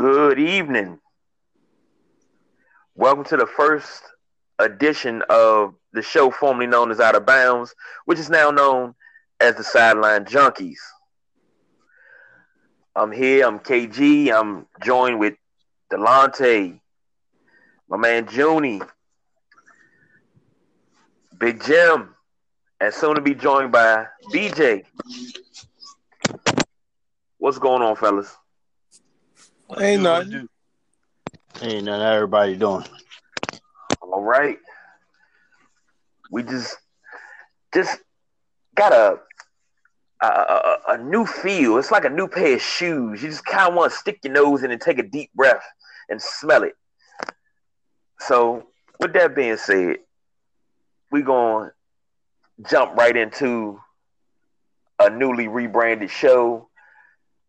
Good evening. Welcome to the first edition of the show formerly known as Out of Bounds, which is now known as the Sideline Junkies. I'm here, I'm KG, I'm joined with Delonte, my man Junie, Big Jim, and soon to be joined by BJ. What's going on, fellas? Ain't nothing. Ain't nothing everybody doing. All right. We just just got a a, a, a new feel. It's like a new pair of shoes. You just kind of want to stick your nose in and take a deep breath and smell it. So, with that being said, we're going to jump right into a newly rebranded show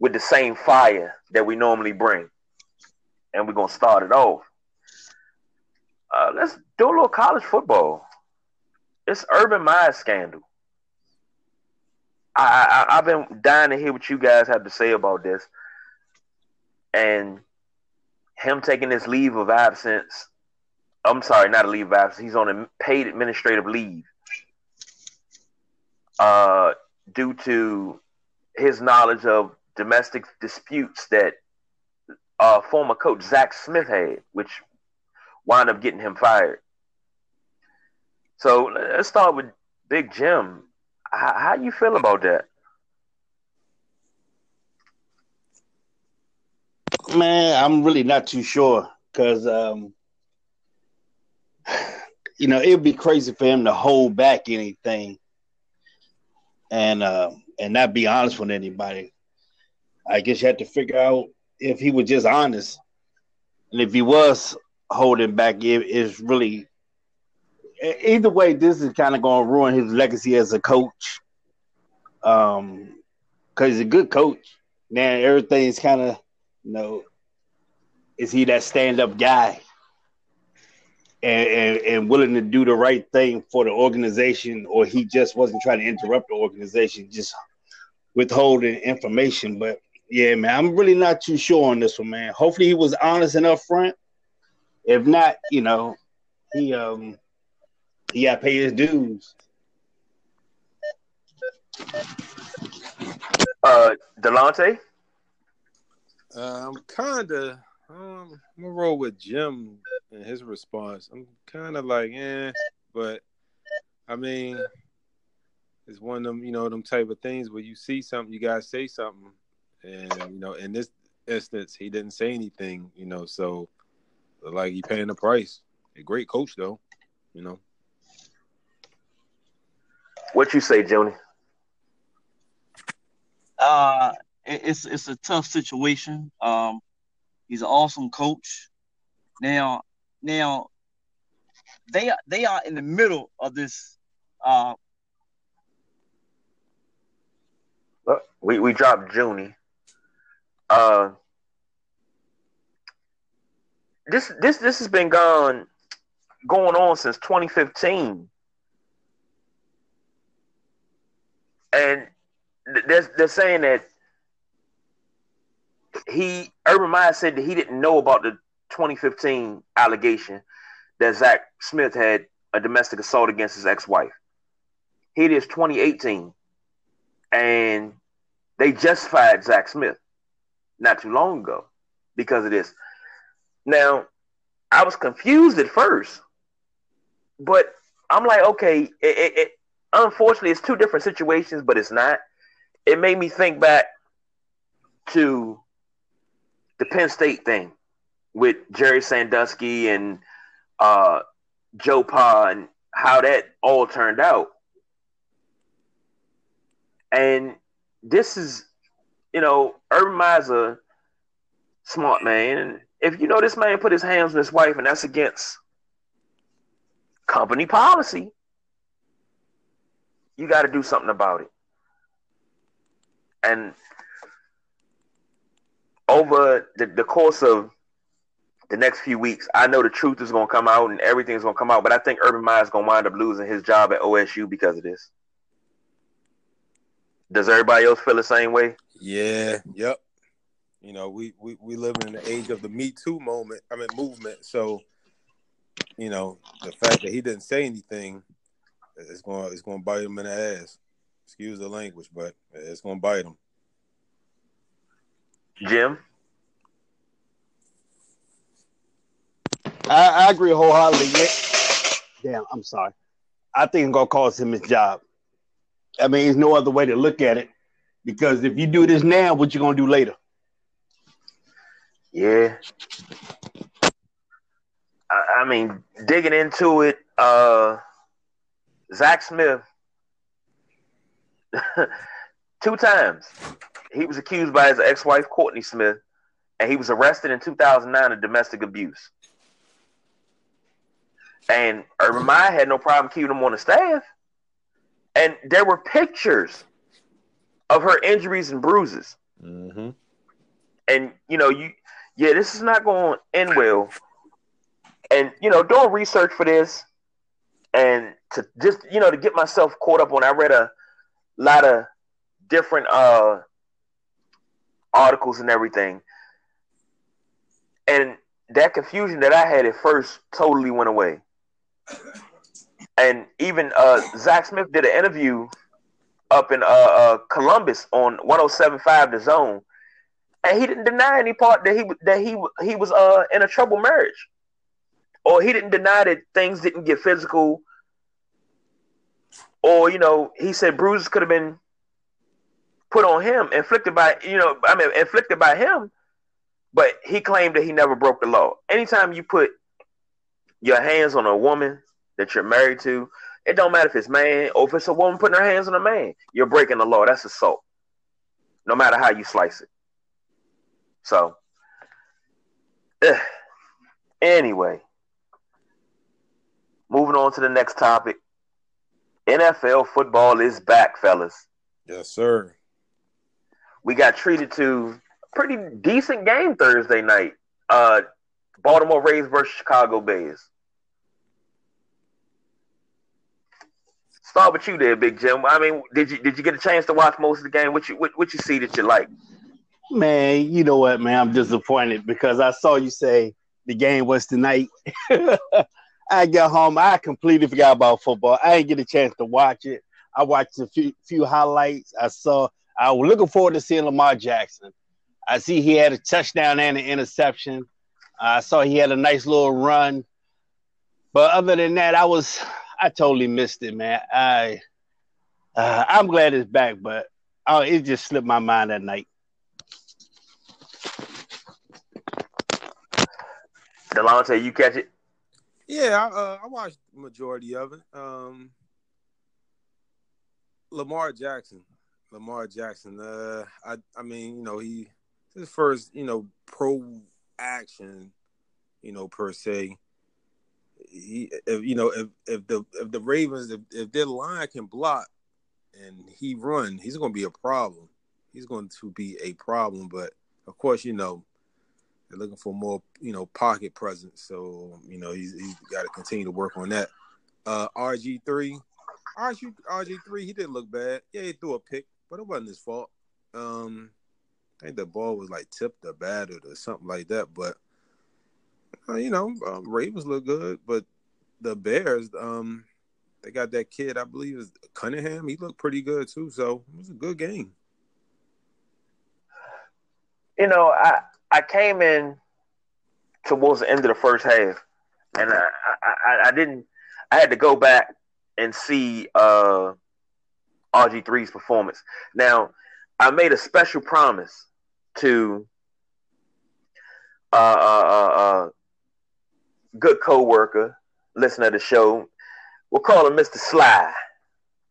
with the same fire that we normally bring. And we're going to start it off. Uh, let's do a little college football. It's Urban Meyer scandal. I, I I've been dying to hear what you guys have to say about this, and him taking this leave of absence. I'm sorry, not a leave of absence. He's on a paid administrative leave, uh, due to his knowledge of domestic disputes that uh, former coach Zach Smith had, which wound up getting him fired. So let's start with Big Jim. How, how you feel about that? Man, I'm really not too sure because, um, you know, it'd be crazy for him to hold back anything and uh, and not be honest with anybody. I guess you have to figure out if he was just honest, and if he was holding back, it is really either way. This is kind of going to ruin his legacy as a coach, um, because he's a good coach. Now everything's kind of, you know, is he that stand up guy? And, and, and willing to do the right thing for the organization, or he just wasn't trying to interrupt the organization, just withholding information. But yeah, man, I'm really not too sure on this one, man. Hopefully he was honest and upfront. If not, you know, he um he got to pay his dues. Uh, Delonte. Um, kinda. Um, I'm gonna roll with Jim and his response. I'm kind of like, eh, but I mean, it's one of them, you know, them type of things where you see something, you gotta say something, and you know, in this instance, he didn't say anything, you know, so like he paying the price. A great coach though, you know. What you say, Junie? Uh, it's it's a tough situation. Um, he's an awesome coach. Now, now they they are in the middle of this. Uh, we we dropped Junie. Uh, this this this has been gone going on since 2015, and they're they're saying that he Urban Meyer said that he didn't know about the 2015 allegation that Zach Smith had a domestic assault against his ex-wife. It is 2018, and they justified Zach Smith not too long ago because of this. Now, I was confused at first, but I'm like, okay, it, it, it, unfortunately, it's two different situations, but it's not. It made me think back to the Penn State thing with Jerry Sandusky and uh, Joe Pa and how that all turned out. And this is, you know, Urban Meyer's smart man. And if you know this man put his hands on his wife and that's against company policy, you got to do something about it. And over the, the course of the next few weeks, I know the truth is going to come out and everything's going to come out, but I think Urban Meyer is going to wind up losing his job at OSU because of this. Does everybody else feel the same way? Yeah. Yep. You know, we we we live in the age of the Me Too moment. I mean, movement. So, you know, the fact that he didn't say anything, it's going it's going to bite him in the ass. Excuse the language, but it's going to bite him. Jim. I, I agree wholeheartedly. Damn, I'm sorry. I think it's gonna cost him his job. I mean, there's no other way to look at it. Because if you do this now, what you gonna do later? Yeah. I, I mean, digging into it, uh Zach Smith two times. He was accused by his ex-wife Courtney Smith, and he was arrested in 2009 of domestic abuse. And Urban Meyer had no problem keeping him on the staff. And there were pictures of her injuries and bruises. Mm-hmm. And you know, you yeah, this is not going to end well. And you know, doing research for this, and to just you know to get myself caught up on, I read a lot of different uh articles and everything, and that confusion that I had at first totally went away and even uh, Zach Smith did an interview up in uh, uh, Columbus on 107.5 The Zone, and he didn't deny any part that he that he he was uh, in a troubled marriage, or he didn't deny that things didn't get physical, or you know he said bruises could have been put on him, inflicted by you know I mean inflicted by him, but he claimed that he never broke the law. Anytime you put your hands on a woman that you're married to, it don't matter if it's man or if it's a woman putting her hands on a man. You're breaking the law. That's assault. No matter how you slice it. So, ugh. anyway, moving on to the next topic. NFL football is back, fellas. Yes, sir. We got treated to a pretty decent game Thursday night. Uh, Baltimore Ravens versus Chicago Bears. Start with you there, Big Jim. I mean, did you did you get a chance to watch most of the game? What you what, what you see that you like? Man, you know what, man? I'm disappointed because I saw you say the game was tonight. I got home, I completely forgot about football. I didn't get a chance to watch it. I watched a few, few highlights. I saw. I was looking forward to seeing Lamar Jackson. I see he had a touchdown and an interception. I saw he had a nice little run. But other than that, I was I totally missed it, man. I uh, I'm glad it's back, but oh, it just slipped my mind that night. Delonte, you catch it? Yeah, I, uh, I watched the majority of it. Um, Lamar Jackson, Lamar Jackson. Uh, I I mean, you know, he his first, you know, pro action, you know, per se he, if, you know, if if the if the Ravens, if, if their line can block and he run, he's going to be a problem. He's going to be a problem. But of course, you know, they're looking for more, you know, pocket presence. So you know, he's he's got to continue to work on that. Uh, RG three, RG RG three, he didn't look bad. Yeah, he threw a pick, but it wasn't his fault. Um, I think the ball was like tipped or battered or something like that. But uh, you know, um, Ravens look good, but the Bears, um, they got that kid, I believe is Cunningham. He looked pretty good too, so it was a good game. You know, I I came in towards the end of the first half, and I I, I didn't. I had to go back and see uh, RG3's performance. Now, I made a special promise to uh, uh, uh, uh good co-worker, listener to the show. We'll call him Mr. Sly,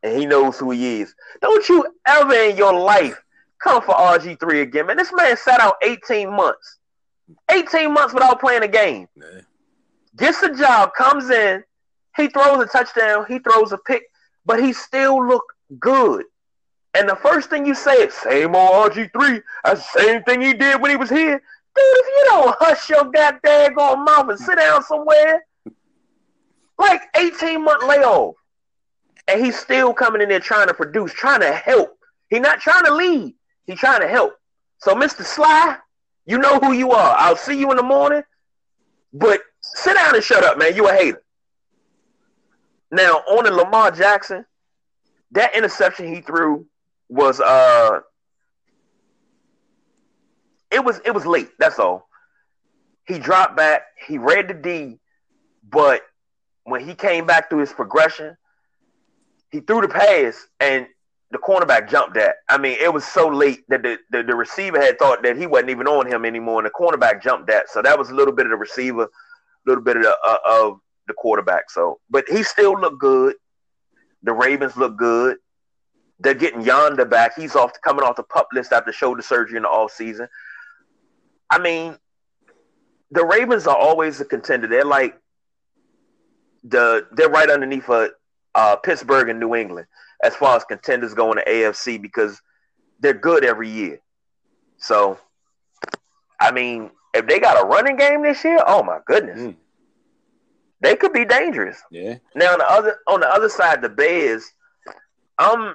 and he knows who he is. Don't you ever in your life come for RG3 again, man. This man sat out 18 months. 18 months without playing a game. Man. Gets a job, comes in, he throws a touchdown, he throws a pick, but he still looked good. And the first thing you say is, same old RG3. That's the same thing he did when he was here. Dude, if you don't hush your goddamn mouth and sit down somewhere, like 18 month layoff, and he's still coming in there trying to produce, trying to help. He's not trying to lead. He's trying to help. So, Mr. Sly, You know who you are. I'll see you in the morning, but sit down and shut up, man. You a hater. Now, on the Lamar Jackson, that interception he threw was uh it was it was late, that's all. He dropped back, he read the D, but when he came back through his progression, he threw the pass and the cornerback jumped that. I mean, it was so late that the, the, the, receiver had thought that he wasn't even on him anymore, and the cornerback jumped that. So that was a little bit of the receiver, a little bit of the, uh, of the quarterback. So, but he still looked good. The Ravens look good. They're getting Yanda back. He's off coming off the pup list after shoulder surgery in the off season. I mean, the Ravens are always a contender. They're like the they're right underneath uh, Pittsburgh and New England as far as contenders going to AFC because they're good every year. So, I mean, if they got a running game this year, oh my goodness, mm. they could be dangerous. Yeah. Now on the other on the other side, the Bears, I'm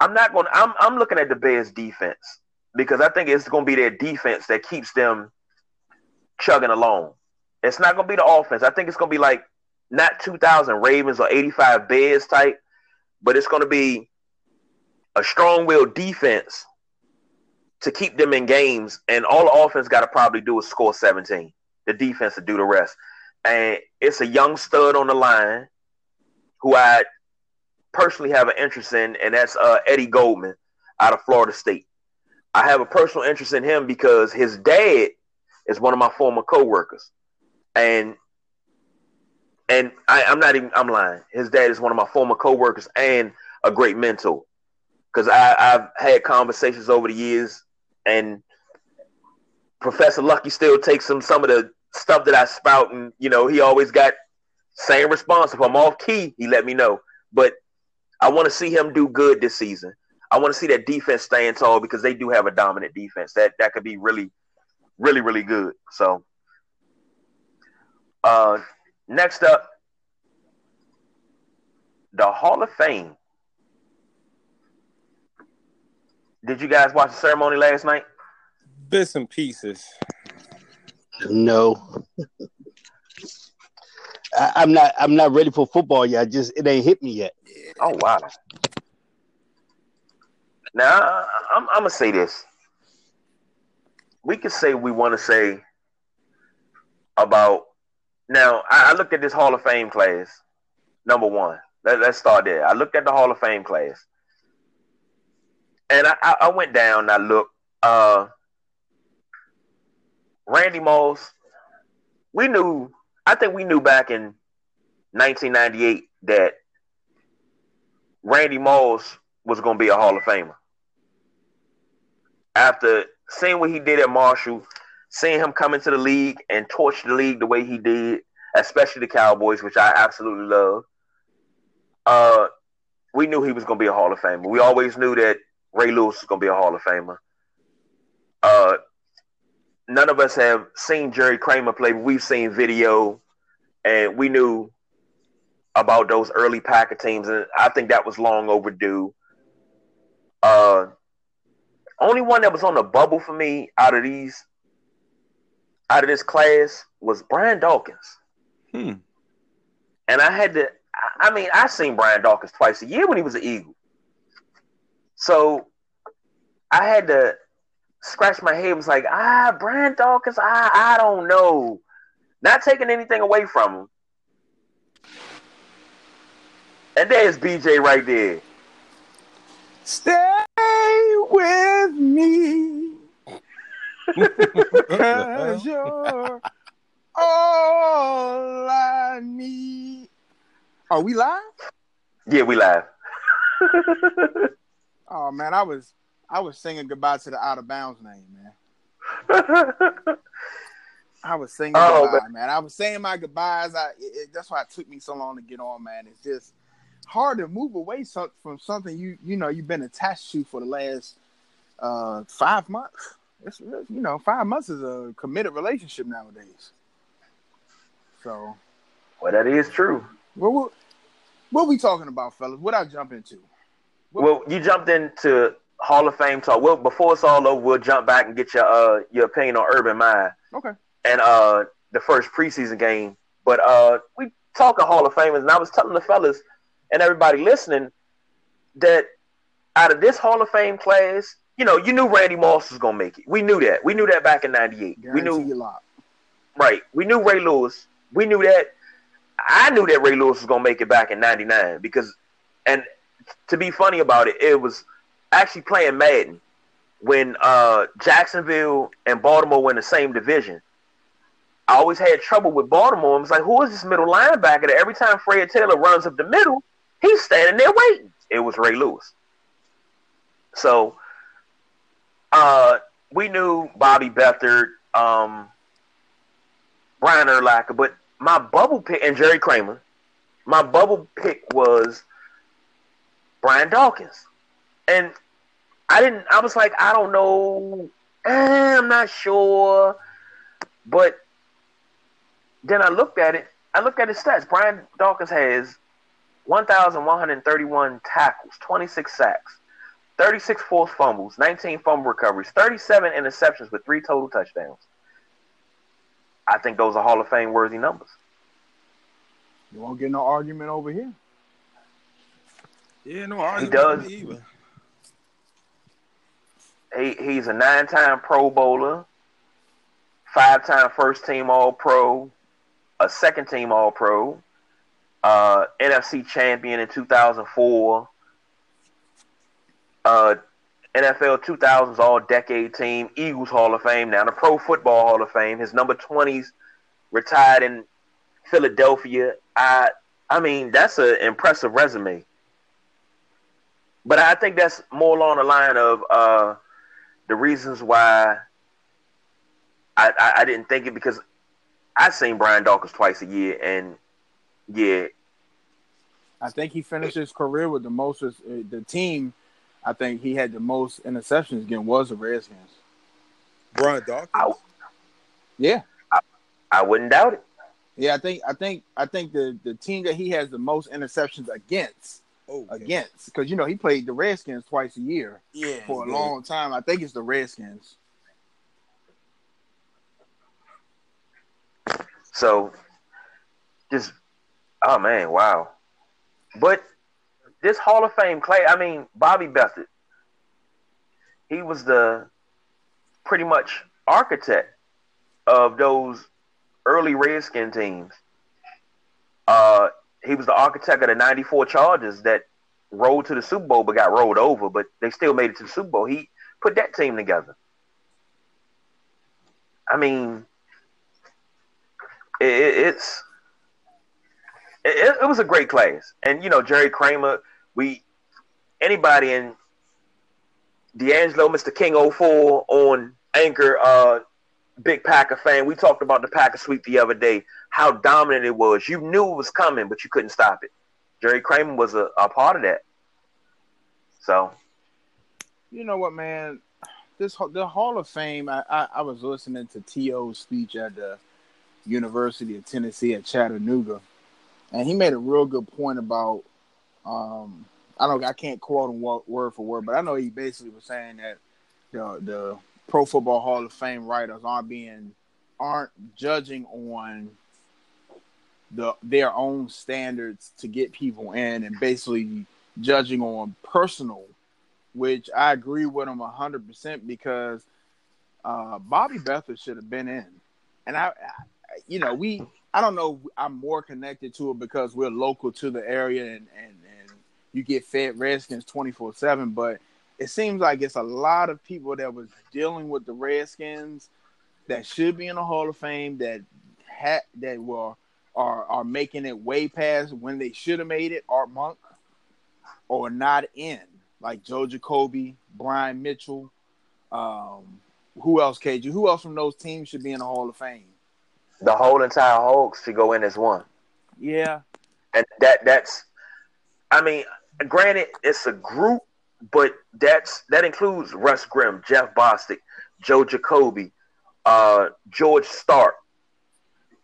I'm not going. I'm I'm looking at the Bears defense because I think it's going to be their defense that keeps them chugging along. It's not going to be the offense. I think it's going to be like not 2000 Ravens or 85 Bears type, but it's going to be a strong willed defense to keep them in games. And all the offense got to probably do is score 17. The defense to do the rest. And it's a young stud on the line who I personally have an interest in, and that's uh, Eddie Goldman out of Florida State. I have a personal interest in him because his dad is one of my former coworkers, and and I, am not even I'm lying. His dad is one of my former coworkers and a great mentor. Because I've had conversations over the years, and Professor Lucky still takes some some of the stuff that I spout, and you know he always got same response. If I'm off key, he let me know. But I want to see him do good this season. I want to see that defense stand tall because they do have a dominant defense. That that could be really, really, really good. So, uh, Next up, the Hall of Fame. Did you guys watch the ceremony last night? Bits and pieces. No. I, am not. I'm not ready for football yet. Just it ain't hit me yet. Oh wow. Now I'm, I'm gonna say this. We can say we want to say about now, I, I looked at this Hall of Fame class. Number one, Let, us start there. I looked at the Hall of Fame class, and I, I, I went down. And I looked. Uh, Randy Moss. We knew. I think we knew back in 1998 that Randy Moss was going to be a Hall of Famer. After seeing what he did at Marshall, seeing him come into the league and torch the league the way he did, especially the Cowboys, which I absolutely love. Uh, we knew he was going to be a Hall of Famer. We always knew that Ray Lewis was going to be a Hall of Famer. Uh, none of us have seen Jerry Kramer play. But we've seen video, and we knew about those early Packer teams, and I think that was long overdue. Uh, only one that was on the bubble for me out of these out of this class was Brian Dawkins. Hmm. And I had to, I mean, I seen Brian Dawkins twice a year when he was an Eagle. So I had to scratch my head. Was like, ah, Brian Dawkins, I, I don't know. Not taking anything away from him. And there's BJ right there. Stay with me. Cause you're all I need. Are we live? Yeah, we live. oh man, I was I was singing goodbye to the out of bounds name, man. I was singing oh, goodbye, man. man. I was saying my goodbyes. I it, it, that's why it took me so long to get on, man. It's just hard to move away so, from something you you know you've been attached to for the last uh, five months it's you know five months is a committed relationship nowadays. So, well, that is true. Well, what, what we talking about, fellas? What I jump into? What, well, you jumped into Hall of Fame talk. Well, before it's all over, we'll jump back and get your uh your opinion on Urban Meyer. Okay. And uh the first preseason game. But uh we talking Hall of Famers, and I was telling the fellas and everybody listening that out of this Hall of Fame class, you know, you knew Randy Moss was gonna make it. We knew that. We knew that back in '98. We knew, right? We knew Ray Lewis. We knew that. I knew that Ray Lewis was gonna make it back in '99 because, and to be funny about it, it was actually playing Madden when uh, Jacksonville and Baltimore were in the same division. I always had trouble with Baltimore. I was like, who is this middle linebacker that every time Fred Taylor runs up the middle, he's standing there waiting? It was Ray Lewis. So uh, we knew Bobby Beathard, um, Brian Urlacher, but my bubble pick and Jerry Kramer, my bubble pick was Brian Dawkins. And I didn't I was like, I don't know. Eh, I'm not sure. But then I looked at it. I looked at his stats. Brian Dawkins has 1,131 tackles, 26 sacks, 36 forced fumbles, 19 fumble recoveries, 37 interceptions with three total touchdowns. I think those are Hall of Fame worthy numbers. You won't get no argument over here. Yeah, no argument. He does. Either. He, he's a nine time Pro Bowler, five time first team All Pro, a second team All Pro, uh, NFC champion in 2004, uh, NFL 2000s All Decade Team, Eagles Hall of Fame, now the Pro Football Hall of Fame. His number 20s retired in Philadelphia. I I mean, that's an impressive resume. But I think that's more along the line of uh, the reasons why I, I, I didn't think it because I seen Brian Dawkins twice a year, and yeah, I think he finished his career with the most. Uh, the team, I think he had the most interceptions again was the Redskins. Brian Dawkins. I, Yeah, I wouldn't doubt it. yeah. I think I think I think the the team that he has the most interceptions against oh, okay. against because you know he played the Redskins twice a year Yeah. for a yeah. long time. I think it's the Redskins. So, just oh man, wow. But this Hall of Fame clay, I mean, Bobby Beathard, he was the pretty much architect of those early Redskin teams. Uh, he was the architect of the '94 Chargers that rolled to the Super Bowl, but got rolled over, but they still made it to the Super Bowl. He put that team together. I mean, it, it's it, it was a great class, and you know Jerry Kramer. We anybody in D'Angelo, Mr. King 04 on Anchor, uh, big Packer fan. We talked about the Packer sweep the other day. How dominant it was. You knew it was coming, but you couldn't stop it. Jerry Kramer was a, a part of that. So You know what, man? This the Hall of Fame. I, I, I was listening to T.O.'s speech at the University of Tennessee at Chattanooga, and he made a real good point about. Um, I don't. I can't quote him word for word, but I know he basically was saying that the the Pro Football Hall of Fame writers aren't being aren't judging on the their own standards to get people in, and basically judging on personal which I agree with him hundred percent because uh, Bobby Beathard should have been in, and I, I, you know, we I don't know I'm more connected to it because we're local to the area and and, and you get fed Redskins twenty four seven, but it seems like it's a lot of people that was dealing with the Redskins that should be in the Hall of Fame that had that were are are making it way past when they should have made it. Art Monk or not in like Joe Jacoby, Brian Mitchell. Um, who else, KG? Who else from those teams should be in the Hall of Fame? The whole entire Hogs should go in as one. Yeah, and that that's I mean, granted, it's a group, but that's that includes Russ Grimm, Jeff Bostic, Joe Jacoby, uh, George Starke,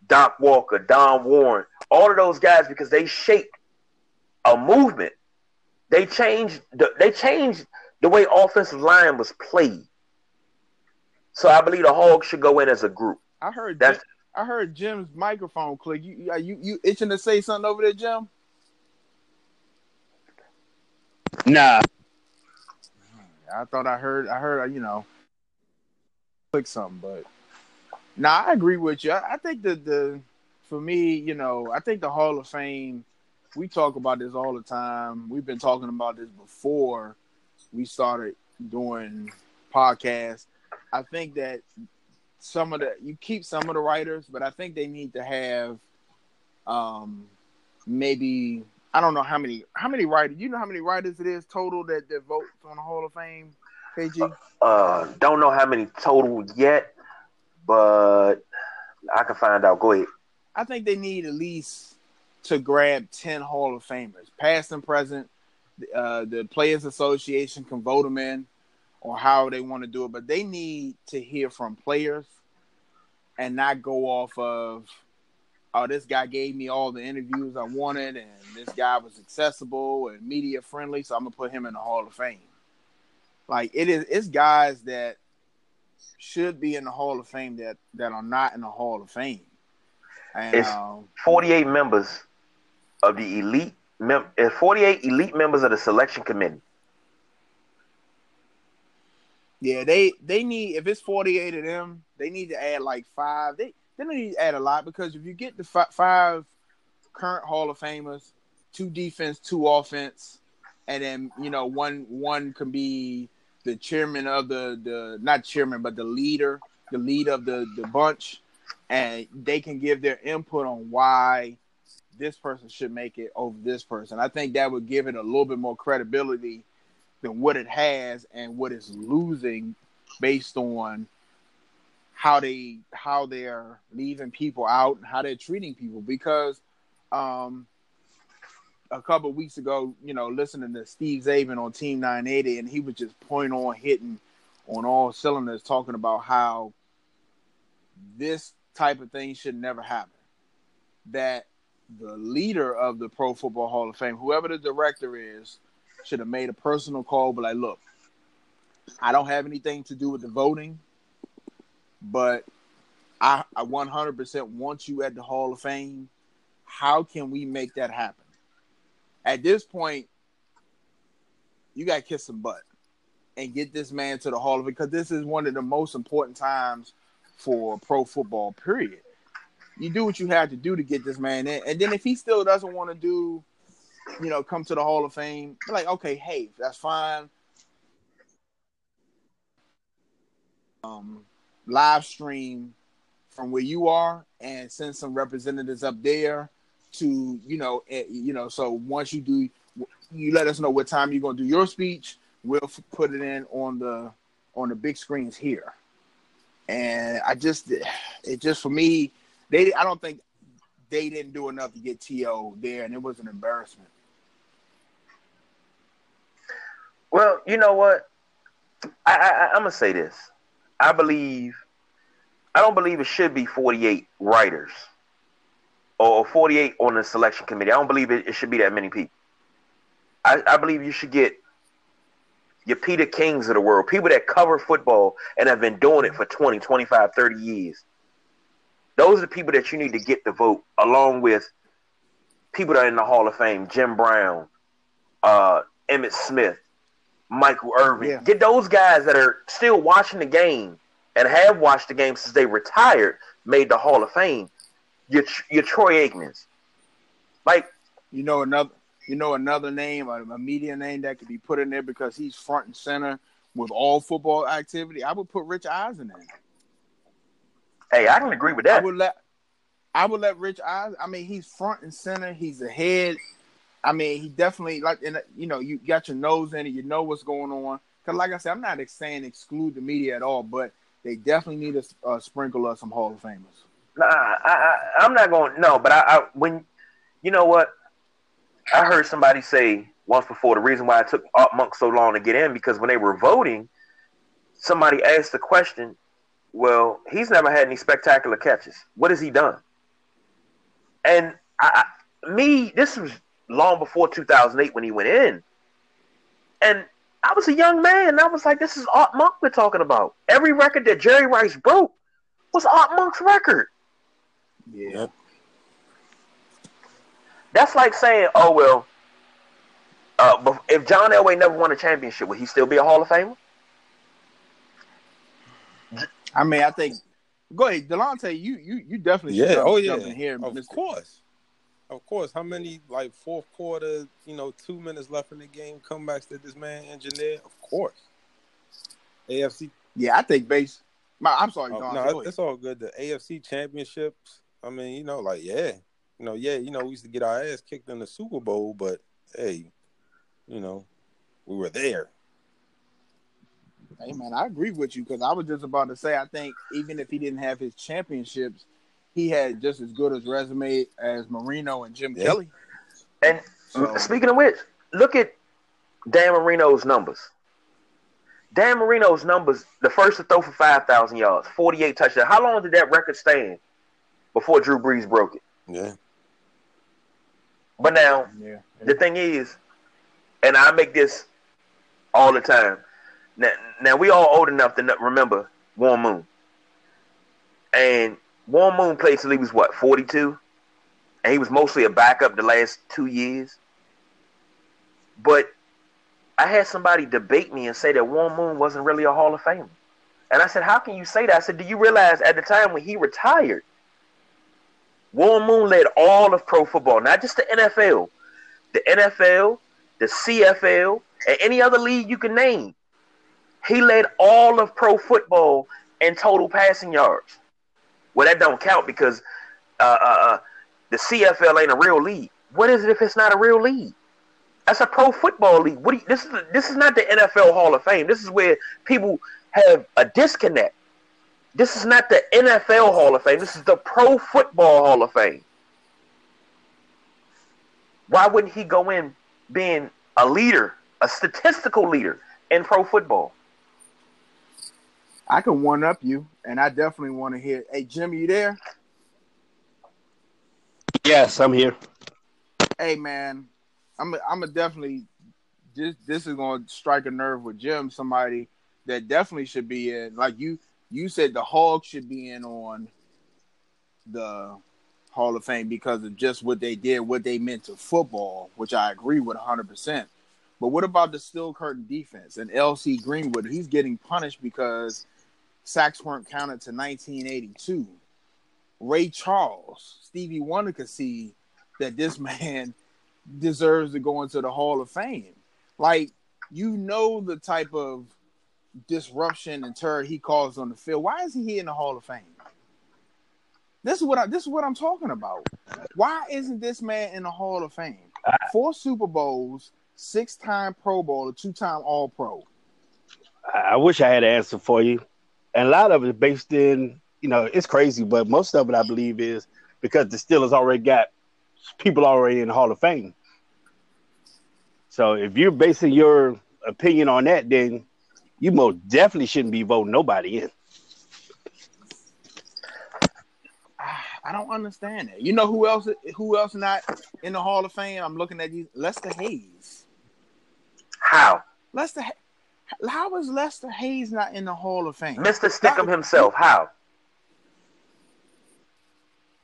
Doc Walker, Don Warren, all of those guys because they shaped a movement. They changed the, they changed the way offensive line was played. So I believe the Hogs should go in as a group. I heard That's I heard Jim's microphone click. You you you, you itching to say something over there, Jim? Nah, I thought I heard I heard you know click something, but nah, I agree with you. I, I think that the for me, you know, I think the Hall of Fame. We talk about this all the time. We've been talking about this before we started doing podcasts. I think that some of the you keep some of the writers, but I think they need to have um maybe I don't know how many how many writers you know how many writers it is total that, that vote on the Hall of Fame, KG? Uh, don't know how many total yet, but I can find out. Go ahead. I think they need at least to grab ten Hall of Famers, past and present. Uh, the Players Association can vote them in, or how they want to do it, but they need to hear from players and not go off of, oh, this guy gave me all the interviews I wanted, and this guy was accessible and media friendly, so I'm gonna put him in the Hall of Fame. Like it is, it's guys that should be in the Hall of Fame that that are not in the Hall of Fame. And It's- um, 48 members of the elite, mem- uh, 48 elite members of the selection committee. Yeah, they they need if it's forty eight of them, they need to add like five. They they don't need to add a lot because if you get the fi- five current Hall of Famers, two defense, two offense, and then you know one one can be the chairman of the the not chairman but the leader, the lead of the the bunch, and they can give their input on why this person should make it over this person. I think that would give it a little bit more credibility than what it has and what it's losing based on how they how they're leaving people out and how they're treating people because um a couple weeks ago, you know, listening to Steve Czaban on Team 980 and he was just point on hitting on all cylinders talking about how this type of thing should never happen. That the leader of the Pro Football Hall of Fame, whoever the director is, should have made a personal call, but like, look, I don't have anything to do with the voting, but I, I 100% want you at the Hall of Fame. How can we make that happen? At this point, you got to kiss some butt and get this man to the Hall of Fame because this is one of the most important times for pro football, period. You do what you have to do to get this man in. And then if he still doesn't want to do you know, come to the Hall of Fame. Like, okay, hey, that's fine. Um, live stream from where you are and send some representatives up there to, you know, eh, you know. So once you do, you let us know what time you're gonna do your speech. We'll put it in on the on the big screens here. And I just, it just for me, they. I don't think they didn't do enough to get To there, and it was an embarrassment. Well, you know what? I, I, I'm gonna say this. I believe. I don't believe it should be 48 writers or 48 on the selection committee. I don't believe it, it should be that many people. I, I believe you should get your Peter Kings of the world, people that cover football and have been doing it for 20, 25, 30 years. Those are the people that you need to get the vote, along with people that are in the Hall of Fame, Jim Brown, uh, Emmitt Smith, Michael Irvin. Yeah. Get those guys that are still watching the game and have watched the game since they retired, made the Hall of Fame. Your your Troy Aikmans, like You know another you know another name, a, a media name that could be put in there because he's front and center with all football activity. I would put Rich Eisen in. Hey, I can agree with that. I would let I would let Rich Eisen. I mean, he's front and center. He's ahead. I mean, he definitely like and you know you got your nose in it. You know what's going on. Because like I said, I'm not saying exclude the media at all, but they definitely need to uh, sprinkle us some Hall of Famers. Nah, I, I, I'm not going. No, but I, I, when you know what, I heard somebody say once before the reason why it took Art Monk so long to get in because when they were voting, somebody asked the question. Well, he's never had any spectacular catches. What has he done? And I, I, me, this was long before 2008 when he went in, and I was a young man. And I was like, this is Art Monk we're talking about. Every record that Jerry Rice broke was Art Monk's record. Yeah. That's like saying, oh well, uh, if John Elway never won a championship, would he still be a Hall of Famer? I mean, I think. Go ahead, Delonte. You you you definitely Yeah. Oh, jump- Oh yeah. jump in here, of Mr. course. Of course. How many like fourth quarter, you know, two minutes left in the game comebacks did this man engineer? Of course. AFC. Yeah, I think base. My, I'm sorry, Oh, Don. no, Go it's, ahead. it's all good. The AFC championships. I mean, you know, like yeah, you know, yeah, you know, we used to get our ass kicked in the Super Bowl, but hey, you know, we were there. Hey man, I agree with you because I was just about to say I think even if he didn't have his championships, he had just as good as resume as Marino and Jim Yeah. Kelly. And So, speaking of which, look at Dan Marino's numbers. Dan Marino's numbers, the first to throw for 5,000 yards, 48 touchdowns. How long did that record stand before Drew Brees broke it? Yeah. But now, yeah, the thing is, and I make this all the time. Now, now we all old enough to remember Warren Moon. And Warren Moon played till he was what, 42? And he was mostly a backup the last two years. But I had somebody debate me and say that Warren Moon wasn't really a Hall of Famer. And I said, How can you say that? I said, Do you realize at the time when he retired, Warren Moon led all of pro football, not just the NFL, the NFL, the CFL, and any other league you can name. He led all of pro football in total passing yards. Well, that don't count because uh, uh, uh, the CFL ain't a real league. What is it if it's not a real league? That's a pro football league. What you, this is this is not the NFL Hall of Fame. This is where people have a disconnect. This is not the NFL Hall of Fame. This is the Pro Football Hall of Fame. Why wouldn't he go in being a leader, a statistical leader in pro football? I can one up you, and I definitely want to hear. Hey, Jim, you there? Yes, I'm here. Hey, man, I'm I'm a definitely. This this is going to strike a nerve with Jim. Somebody that definitely should be in. Like you you said, the Hogs should be in on the Hall of Fame because of just what they did, what they meant to football, which I agree with 100. percent But what about the Steel Curtain defense and L.C. Greenwood? He's getting punished because sacks weren't counted to 1982. Ray Charles, Stevie Wonder could see that this man deserves to go into the Hall of Fame. Like, you know the type of disruption and terror he caused on the field. Why is he here in the Hall of Fame? This is what I this is what I'm talking about. Why isn't this man in the Hall of Fame? Four Super Bowls, six time Pro Bowl, two time All Pro. I I wish I had an answer for you. And a lot of it is based in, you know, it's crazy, but most of it I believe is because the Steelers already got people already in the Hall of Fame. So if you're basing your opinion on that, then you most definitely shouldn't be voting nobody in. I don't understand that. You know who else who else not in the Hall of Fame? I'm looking at you, Lester Hayes. How? Lester, Ha- how is Lester Hayes not in the Hall of Fame? Mr. Stickum himself, how?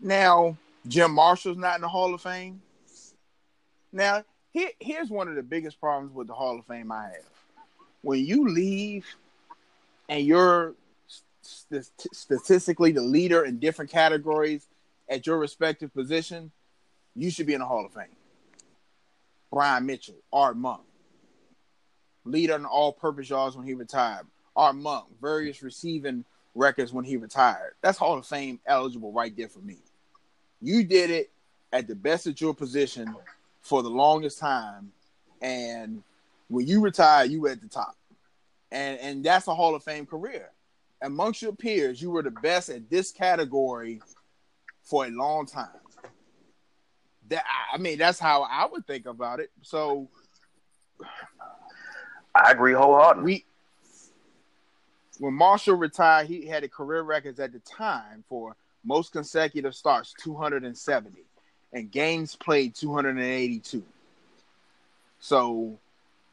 Now, Jim Marshall's not in the Hall of Fame. Now, here, here's one of the biggest problems with the Hall of Fame I have. When you leave and you're st- statistically the leader in different categories at your respective position, you should be in the Hall of Fame. Brian Mitchell, Art Monk, leader in all purpose yards when he retired. Art Monk, various receiving records when he retired. That's Hall of Fame eligible right there for me. You did it at the best of your position for the longest time, and when you retire, you were at the top, and and that's a Hall of Fame career. Amongst your peers, you were the best at this category for a long time. That I mean, that's how I would think about it. So I agree wholeheartedly. we when Marshall retired, he had a career records at the time for most consecutive starts 270 and games played 282. So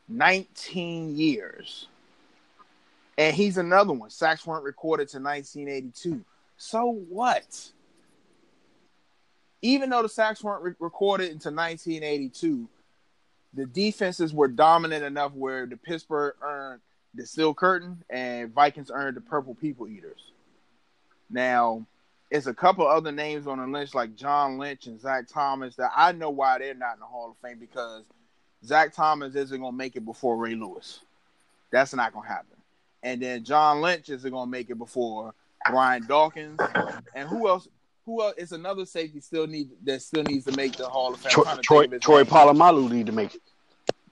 19 years. And he's another one. Sacks weren't recorded to 1982. So what? Even though the sacks weren't re- recorded until 1982, the defenses were dominant enough where the Pittsburgh earned the Steel Curtain and Vikings earned the Purple People Eaters. Now, it's a couple other names on the list like John Lynch and Zach Thomas that I know why they're not in the Hall of Fame because Zach Thomas isn't going to make it before Ray Lewis. That's not going to happen. And then John Lynch isn't going to make it before Brian Dawkins. And who else? Who else? It's another safety still need that still needs to make the Hall of Fame. Troy Troy, Troy Polamalu need to make it.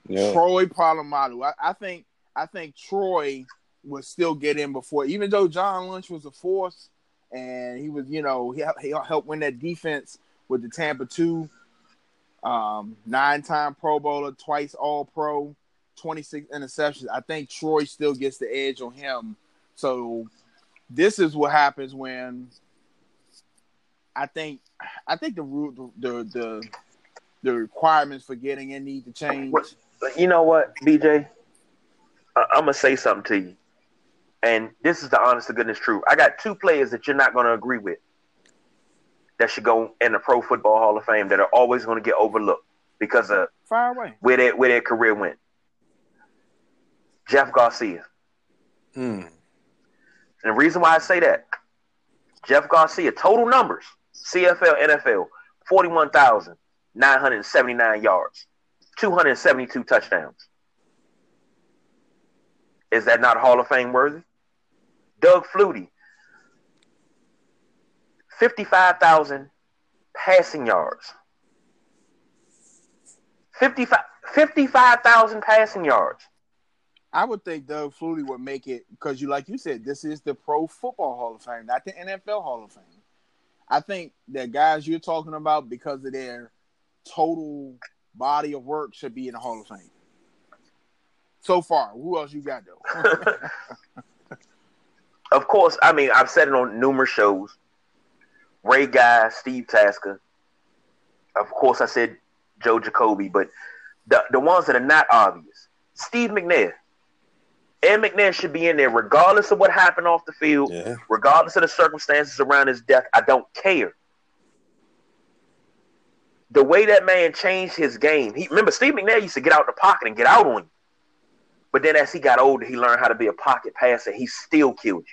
Yeah. Troy Polamalu. I, I think I think Troy would still get in before, even though John Lynch was a force and he was, you know, he, he helped win that defense with the Tampa two, um, nine-time Pro Bowler, twice All Pro, twenty-six interceptions. I think Troy still gets the edge on him. So this is what happens when I think I think the rule the the the requirements for getting in need to change. You know what, BJ? I'm gonna say something to you, and this is the honest to goodness truth. I got two players that you're not gonna agree with that should go in the Pro Football Hall of Fame that are always gonna get overlooked because of far away where their where their career went. Jeff Garcia. Hmm. And the reason why I say that, Jeff Garcia, total numbers, CFL, NFL, 41,979 yards, 272 touchdowns. Is that not Hall of Fame worthy? Doug Flutie, 55,000 passing yards. 55 55,000 passing yards. I would think Doug Flutie would make it because you, like you said, this is the Pro Football Hall of Fame, not the NFL Hall of Fame. I think that guys you're talking about because of their total body of work should be in the Hall of Fame. So far, who else you got though? of course, I mean I've said it on numerous shows. Ray Guy, Steve Tasker. Of course, I said Joe Jacoby, but the the ones that are not obvious. Steve McNair. Ed McNair should be in there regardless of what happened off the field, Yeah. regardless of the circumstances around his death. I don't care. The way that man changed his game. He remember Steve McNair used to get out the pocket and get out on you. But then as he got older, he learned how to be a pocket passer. He still killed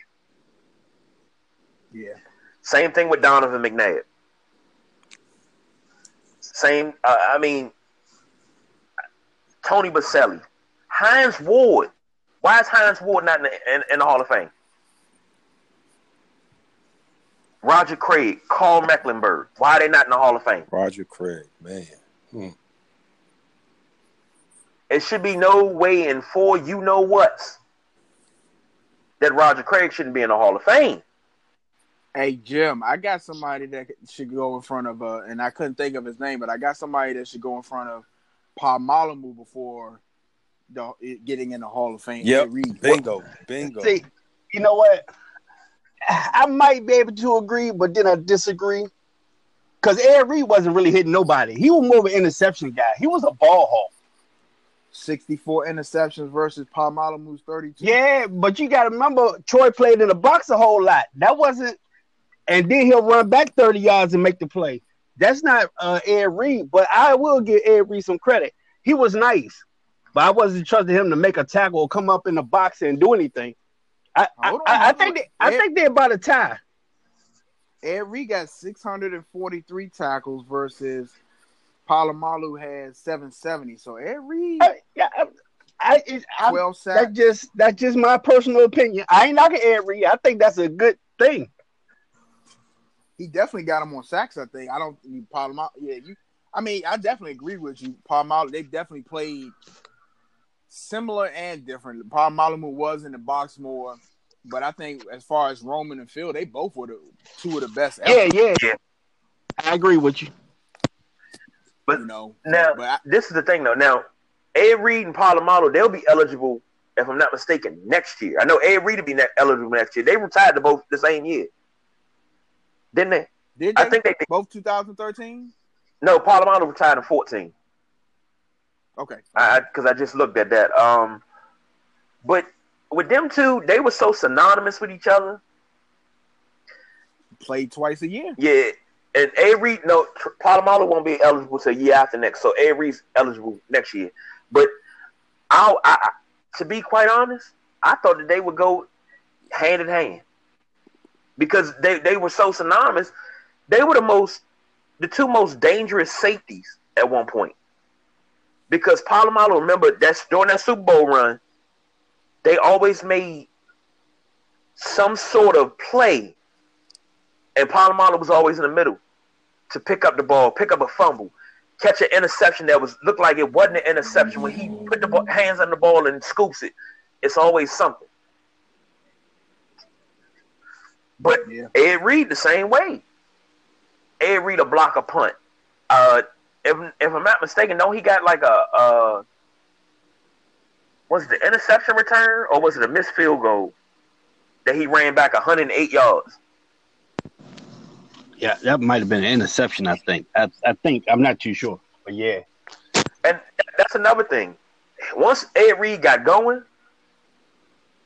you. yeah. Same thing with Donovan McNabb. Same, uh, I mean, Tony Boselli, Hines Ward. Why is Hines Ward not in the, in, in the Hall of Fame? Roger Craig, Karl Mecklenburg. Why are they not in the Hall of Fame? Roger Craig, man. Hmm. It should be no way in four you know what's that Roger Craig shouldn't be in the Hall of Fame. Hey Jim, I got somebody that should go in front of uh, and I couldn't think of his name, but I got somebody that should go in front of Polamalu before the, it- getting in the Hall of Fame. Yep. Reed. Bingo. Bingo. See, you know what? I might be able to agree, but then I disagree. Because Ed Reed wasn't really hitting nobody. He was more of an interception guy. He was a ball hawk. 64 interceptions versus Polamalu's 32. Yeah, but you got to remember, Troy played in the box a whole lot. That wasn't, and then he'll run back 30 yards and make the play. That's not uh, Ed Reed, but I will give Ed Reed some credit. He was nice, but I wasn't trusting him to make a tackle or come up in the box and do anything. I, I, I, I think they, I Ed- think they're about a tie. Ed Reed got 643 tackles versus Polamalu has 770. So Ed Reed, I, yeah, I, I, I, 12 that's sacks. just that's just my personal opinion. I ain't knocking Ed Reed. I think that's a good thing. He definitely got him on sacks, I think. I don't, Polamalu, yeah, you, I mean, I definitely agree with you. Polamalu, they definitely played similar and different. Polamalu was in the box more, but I think as far as Roman and Phil, they both were the two of the best ever, Yeah, yeah, Yeah. I agree with you. But you know. now, But I, this is the thing, though. Now, Ed Reed and Polamalu, they'll be eligible, if I'm not mistaken, next year. I know Ed Reed will be ne- eligible next year. They retired to both the same year, didn't they? did they I think they did. both 2013? No, Polamalu retired in 14. Okay. Because I, I, just looked at that. Um, but with them two, they were so synonymous with each other. Played twice a year. Yeah, and Avery, no, Polamalu won't be eligible till year after next. So Avery's eligible next year. But I, I, to be quite honest, I thought that they would go hand in hand because they, they were so synonymous. They were the most, the two most dangerous safeties at one point. Because Polamalu, remember that's during that Super Bowl run, they always made some sort of play, and Polamalu was always in the middle to pick up the ball, pick up a fumble, catch an interception that was looked like it wasn't an interception when he put the ball, hands on the ball and scoops it. It's always something. But yeah. Ed Reed the same way. Ed Reed a block a punt. Uh, if if I'm not mistaken, no, he got like a uh, was it the interception return or was it a missed field goal that he ran back 108 yards? Yeah, that might have been an interception. I think. I, I think I'm not too sure, but yeah. And that's another thing. Once Ed Reed got going,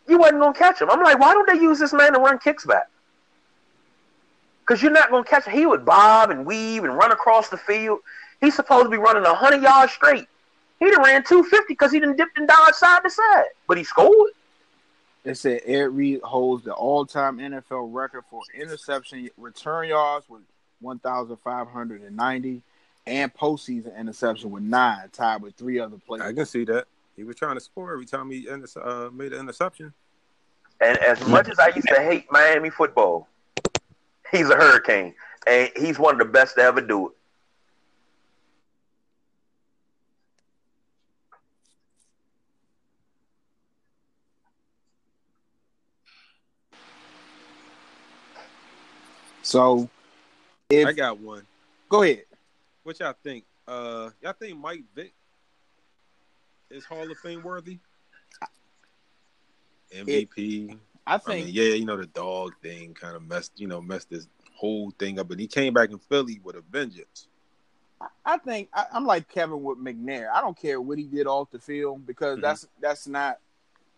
you wasn't gonna catch him. I'm like, why don't they use this man to run kicks back? Because you're not gonna catch him. He would bob and weave and run across the field. He's supposed to be running 100 yards straight. He done ran 250 because he didn't dip and dodge side to side, but he scored. It said Ed Reed holds the all-time NFL record for interception return yards with 1,590 and postseason interception with nine, tied with three other players. I can see that. He was trying to score every time he uh, made an interception. And as much as I used to hate Miami football, he's a hurricane, and he's one of the best to ever do it. So, if I got one, go ahead. What y'all think? Uh, y'all think Mike Vick is Hall of Fame worthy? MVP. It, I think. I mean, yeah, you know the dog thing kind of messed, you know, messed this whole thing up, but he came back in Philly with a vengeance. I think I, am like Kevin with McNair. I don't care what he did off the field because mm-hmm. that's that's not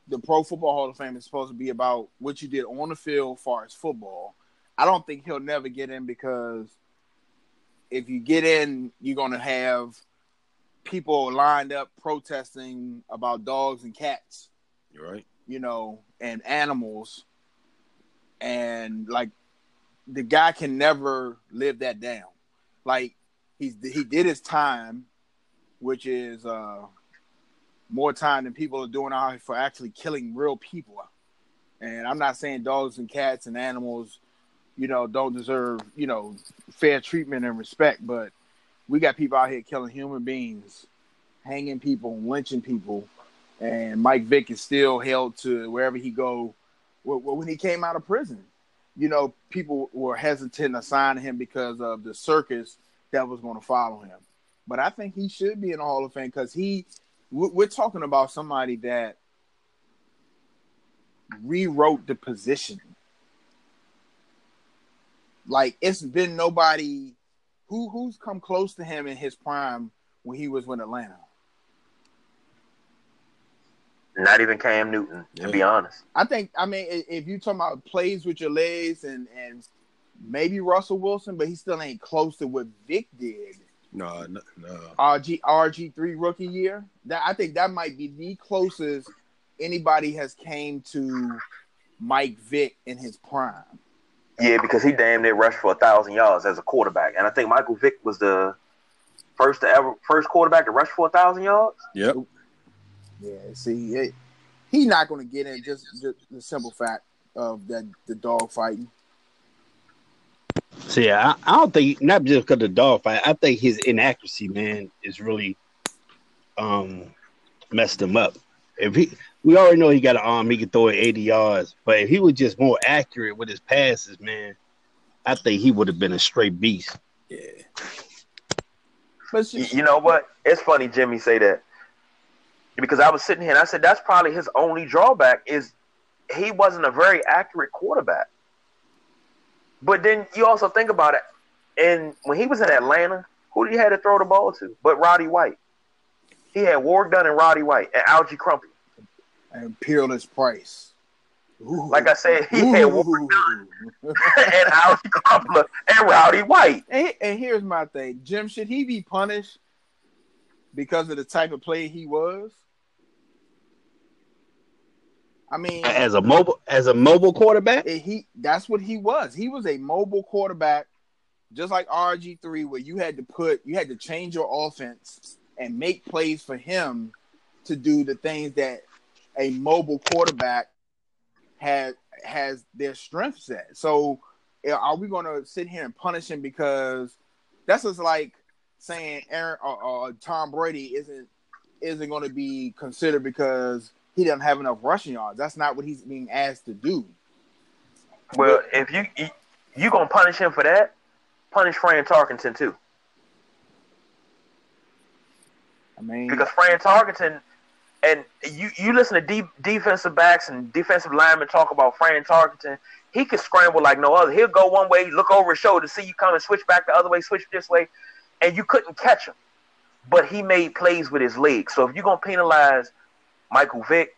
the Pro Football Hall of Fame is supposed to be about what you did on the field, as far as football. I don't think he'll never get in because if you get in, you're gonna have people lined up protesting about dogs and cats. You're right. You know, and animals, and like the guy can never live that down. Like he's he did his time, which is uh more time than people are doing out for actually killing real people. And I'm not saying dogs and cats and animals you know, don't deserve, you know, fair treatment and respect. But we got people out here killing human beings, hanging people, lynching people, and Mike Vick is still held to wherever he go. When he came out of prison, you know, people were hesitant to sign him because of the circus that was going to follow him. But I think he should be in the Hall of Fame because he. We're talking about somebody that rewrote the position like it's been nobody who who's come close to him in his prime when he was with Atlanta. Not even Cam Newton, to yeah. be honest. I think I mean if you talking about plays with your legs and and maybe Russell Wilson, but he still ain't close to what Vick did. No, no, no. RG RG three rookie year. That I think that might be the closest anybody has came to Mike Vick in his prime. Yeah, because he damn near rushed for a thousand yards as a quarterback, and I think Michael Vick was the first to ever first quarterback to rush for a thousand yards. Yep. Yeah. See, it, he's not going to get in just, just the simple fact of that the dog fighting. See, I, I don't think not just because the dog fight. I think his inaccuracy, man, is really um messed him up. If he we already know he got an arm, he can throw it 80 yards. But if he was just more accurate with his passes, man, I think he would have been a straight beast. Yeah. But just... you know what? It's funny Jimmy say that. Because I was sitting here and I said that's probably his only drawback is he wasn't a very accurate quarterback. But then you also think about it, and when he was in Atlanta, who did he have to throw the ball to? But Roddy White. He had Warrick Dunn and Roddy White and Alge Crumpler. And Peerless Price. Ooh. Like I said, he Ooh. had Warrick Dunn and Alge Crumpler and Roddy White. And, and here's my thing. Jim, should he be punished because of the type of player he was? I mean, as a mobile as a mobile quarterback, he that's what he was. He was a mobile quarterback, just like RG three, where you had to put you had to change your offense and make plays for him to do the things that a mobile quarterback had has their strength set. So, eh, are we going to sit here and punish him because that's just like saying Aaron or, or Tom Brady isn't isn't going to be considered because he doesn't have enough rushing yards. That's not what he's being asked to do. Well, if you you gonna punish him for that, punish Fran Tarkenton too. I mean, because Fran Tarkenton, and you you listen to deep defensive backs and defensive linemen talk about Fran Tarkenton. He could scramble like no other. He'll go one way, look over his shoulder, see you coming, switch back the other way, switch this way, and you couldn't catch him. But he made plays with his legs. So if you're gonna penalize Michael Vick,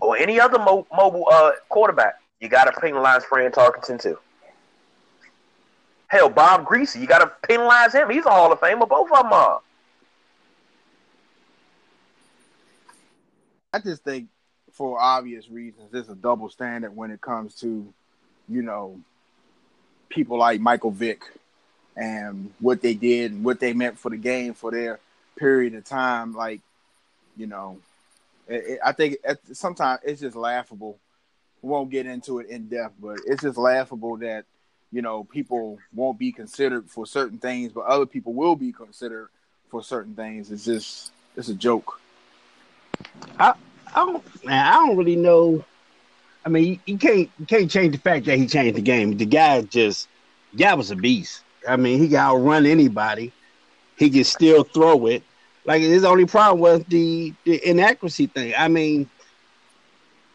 or any other mo- mobile uh, quarterback, you got to penalize Fran Tarkenton too. Hell, Bob Griese, you got to penalize him. He's a Hall of Famer. Both of them are. I just think, for obvious reasons, there's a double standard when it comes to, you know, people like Michael Vick and what they did and what they meant for the game for their period of time. Like, you know, it, I think sometimes it's just laughable. We won't get into it in depth, but it's just laughable that you know people won't be considered for certain things, but other people will be considered for certain things. It's just it's a joke. I I don't man, I don't really know. I mean, you can't you can't change the fact that he changed the game. The guy just guy was a beast. I mean, he can outrun anybody. He can still throw it. Like his only problem was the, the inaccuracy thing. I mean,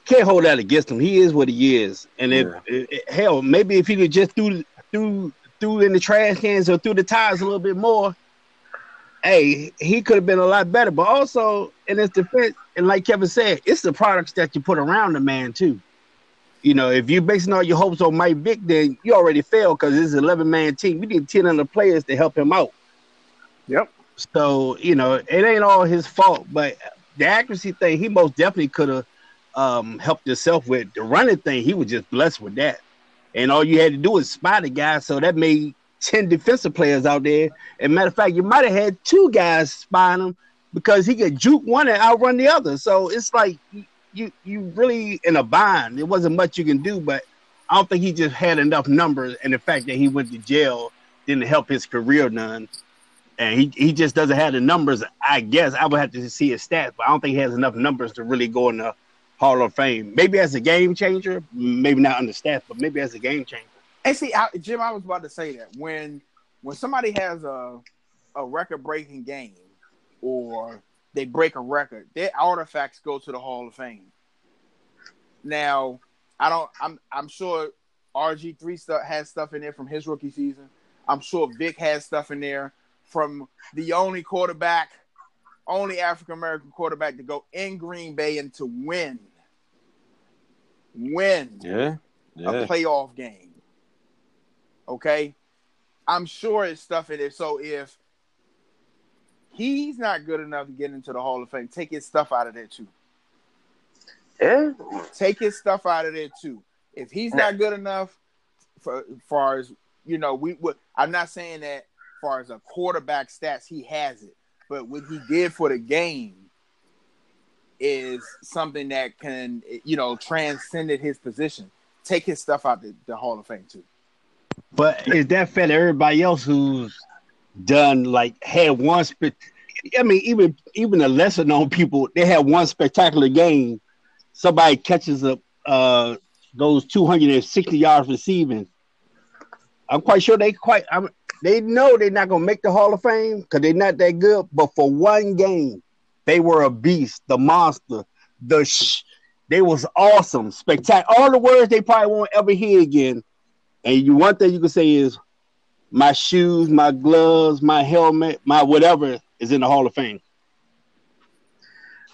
can't hold that against him. He is what he is. And if yeah. hell, maybe if he could just threw threw threw in the trash cans or threw the tires a little bit more, hey, he could have been a lot better. But also in his defense, and like Kevin said, it's the products that you put around the man too. You know, if you're basing all your hopes on Mike Vick, then you already failed because it's an 11 man team. We need 10 other players to help him out. Yep. So you know, it ain't all his fault, but the accuracy thing, he most definitely could have um, helped himself with. The running thing, he was just blessed with that. And all you had to do was spot a guy, so that made ten defensive players out there. And matter of fact, you might have had two guys spying him because he could juke one and outrun the other. So it's like you you really in a bind. There wasn't much you can do, but I don't think he just had enough numbers, and the fact that he went to jail didn't help his career none and he, he just doesn't have the numbers. I guess I would have to see his stats, but I don't think he has enough numbers to really go in the Hall of Fame. Maybe as a game changer, maybe not on the stats, but maybe as a game changer. And see, I, Jim, I was about to say that when when somebody has a a record breaking game or they break a record, their artifacts go to the Hall of Fame. Now, I don't. I'm I'm sure RG three stuff has stuff in there from his rookie season. I'm sure Vick has stuff in there from the only quarterback, only African American quarterback to go in Green Bay and to win, win yeah, yeah. a playoff game. Okay, I'm sure it's stuff in there. So if he's not good enough to get into the Hall of Fame, take his stuff out of there too. Yeah, take his stuff out of there too. If he's not good enough, for as far as you know, we would. I'm not saying that far as a quarterback stats, he has it. But what he did for the game is something that can, you know, transcended his position. Take his stuff out the, the Hall of Fame too. But is that fair to everybody else who's done like had one I mean, even even the lesser known people, they had one spectacular game. Somebody catches up uh those 260 yards receiving. I'm quite sure they quite I'm they know they're not gonna make the Hall of Fame because they're not that good. But for one game, they were a beast, the monster, the sh- they was awesome, spectacular. All the words they probably won't ever hear again. And you one thing you can say is my shoes, my gloves, my helmet, my whatever is in the Hall of Fame.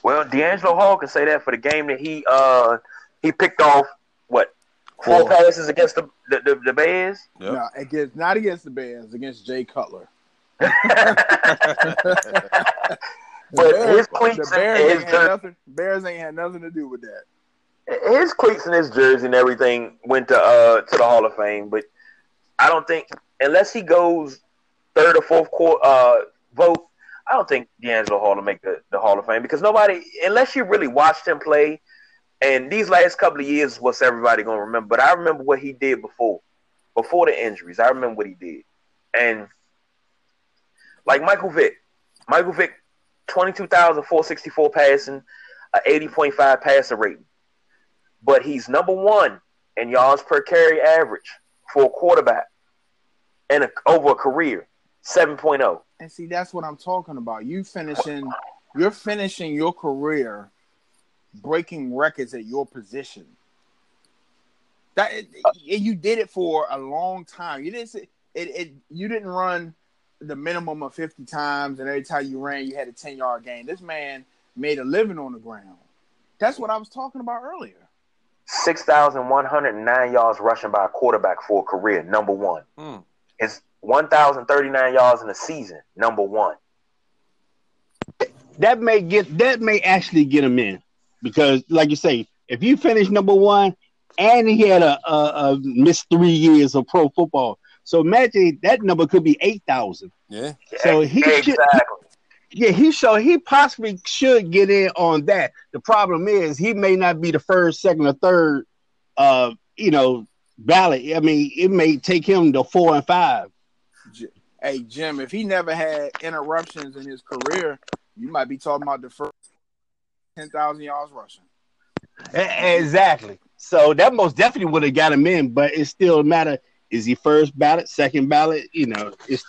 Well, DeAngelo Hall can say that for the game that he uh he picked off what four, four. passes against the the, the, the Bears. Yep. No, against not against the Bears, against Jay Cutler. but Bears, his cleats the Bears and his ain't nothing, Bears ain't had nothing to do with that. His cleats and his jersey and everything went to uh to the Hall of Fame, but I don't think unless he goes third or fourth quarter uh, vote, I don't think DeAngelo Hall will make the, the Hall of Fame because nobody, unless you really watched him play, and these last couple of years, what's everybody gonna remember? But I remember what he did before, before the injuries. I remember what he did, and like Michael Vick, Michael Vick, twenty two thousand four sixty four passing, a eighty point five passer rating, but he's number one in yards per carry average for a quarterback and a, over a career, 7.0. And see, that's what I'm talking about. You finishing, you're finishing your career breaking records at your position. That you did it for a long time. You didn't it, it you didn't run the minimum of 50 times and every time you ran you had a 10 yard gain. This man made a living on the ground. That's what I was talking about earlier. 6,109 yards rushing by a quarterback for a career, number one. Mm. It's 1,039 yards in a season, number one. That may get that may actually get him in because, like you say, if you finish number one and he had a, a, a missed three years of pro football, so imagine that number could be eight thousand. Yeah. So he exactly. should. Yeah, he so he possibly should get in on that. The problem is he may not be the first, second, or third. Uh, you know, ballot. I mean, it may take him to four and five. Hey Jim, if he never had interruptions in his career, you might be talking about the first ten thousand yards rushing. Exactly. So that most definitely would have got him in, but it still a matter: is he first ballot, second ballot? You know, it's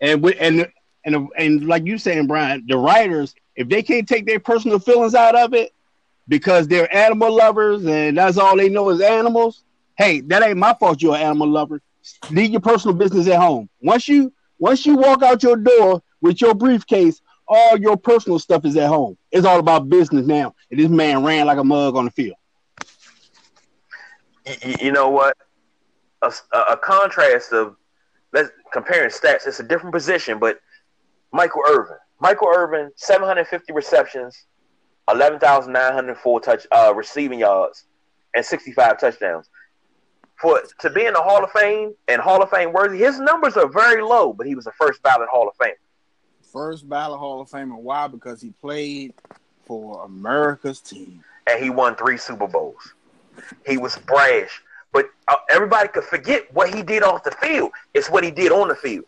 and and and and like you saying, Brian, the writers, if they can't take their personal feelings out of it because they're animal lovers and that's all they know is animals, hey, that ain't my fault. You're an animal lover. Leave your personal business at home. Once you once you walk out your door with your briefcase, all your personal stuff is at home. It's all about business now. And this man ran like a mug on the field. You know what? A, a contrast of let's comparing stats. It's a different position, but Michael Irvin. Michael Irvin, 750 receptions, 11,904 touch uh, receiving yards, and 65 touchdowns for to be in the Hall of Fame and Hall of Fame worthy, his numbers are very low, but he was a first ballot Hall of Fame. First ballot Hall of Famer. Why? Because he played for America's team. And he won three Super Bowls. He was brash. But uh, everybody could forget what he did off the field. It's what he did on the field.